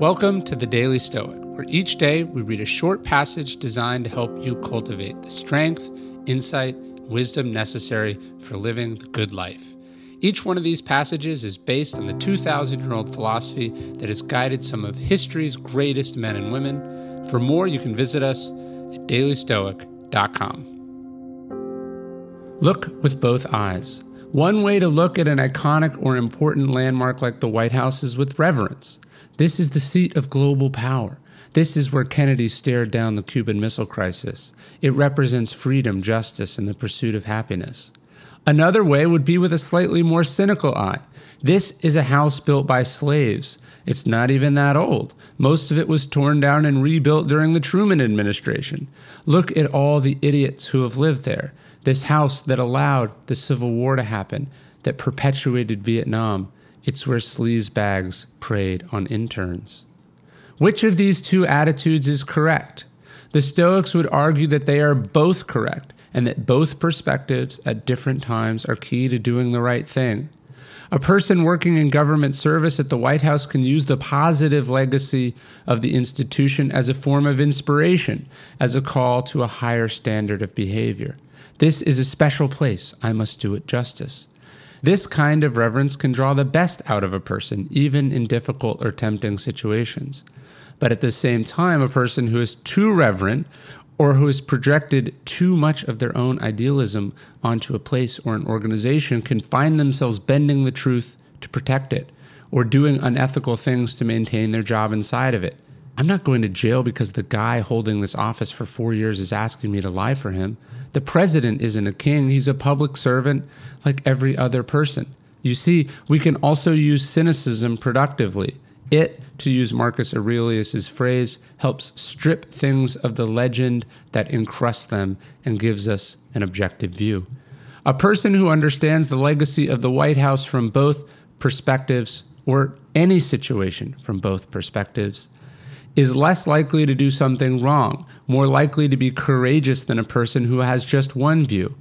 Welcome to the Daily Stoic, where each day we read a short passage designed to help you cultivate the strength, insight, wisdom necessary for living the good life. Each one of these passages is based on the 2,000 year old philosophy that has guided some of history's greatest men and women. For more, you can visit us at dailystoic.com. Look with both eyes. One way to look at an iconic or important landmark like the White House is with reverence. This is the seat of global power. This is where Kennedy stared down the Cuban Missile Crisis. It represents freedom, justice, and the pursuit of happiness. Another way would be with a slightly more cynical eye. This is a house built by slaves. It's not even that old. Most of it was torn down and rebuilt during the Truman administration. Look at all the idiots who have lived there. This house that allowed the Civil War to happen, that perpetuated Vietnam, it's where sleazebags preyed on interns. Which of these two attitudes is correct? The Stoics would argue that they are both correct and that both perspectives at different times are key to doing the right thing. A person working in government service at the White House can use the positive legacy of the institution as a form of inspiration, as a call to a higher standard of behavior. This is a special place. I must do it justice. This kind of reverence can draw the best out of a person, even in difficult or tempting situations. But at the same time, a person who is too reverent or who has projected too much of their own idealism onto a place or an organization can find themselves bending the truth to protect it or doing unethical things to maintain their job inside of it. I'm not going to jail because the guy holding this office for four years is asking me to lie for him. The president isn't a king, he's a public servant like every other person. You see, we can also use cynicism productively. It, to use Marcus Aurelius's phrase, helps strip things of the legend that encrusts them and gives us an objective view. A person who understands the legacy of the White House from both perspectives, or any situation from both perspectives, is less likely to do something wrong, more likely to be courageous than a person who has just one view.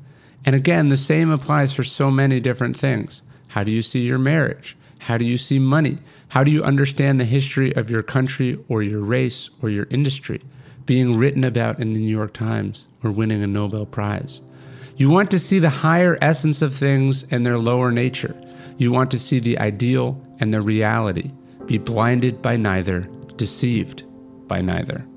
And again, the same applies for so many different things. How do you see your marriage? How do you see money? How do you understand the history of your country or your race or your industry being written about in the New York Times or winning a Nobel Prize? You want to see the higher essence of things and their lower nature. You want to see the ideal and the reality. Be blinded by neither deceived by neither.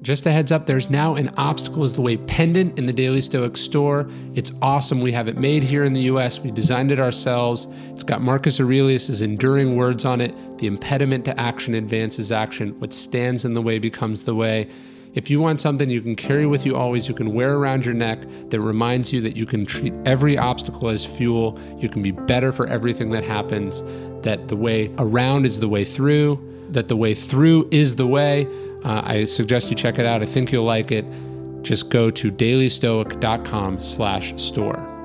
Just a heads up, there's now an Obstacle is the Way pendant in the Daily Stoic store. It's awesome. We have it made here in the US. We designed it ourselves. It's got Marcus Aurelius's enduring words on it. The impediment to action advances action. What stands in the way becomes the way. If you want something you can carry with you always, you can wear around your neck that reminds you that you can treat every obstacle as fuel, you can be better for everything that happens, that the way around is the way through, that the way through is the way. Uh, I suggest you check it out. I think you'll like it. Just go to dailystoic.com slash store.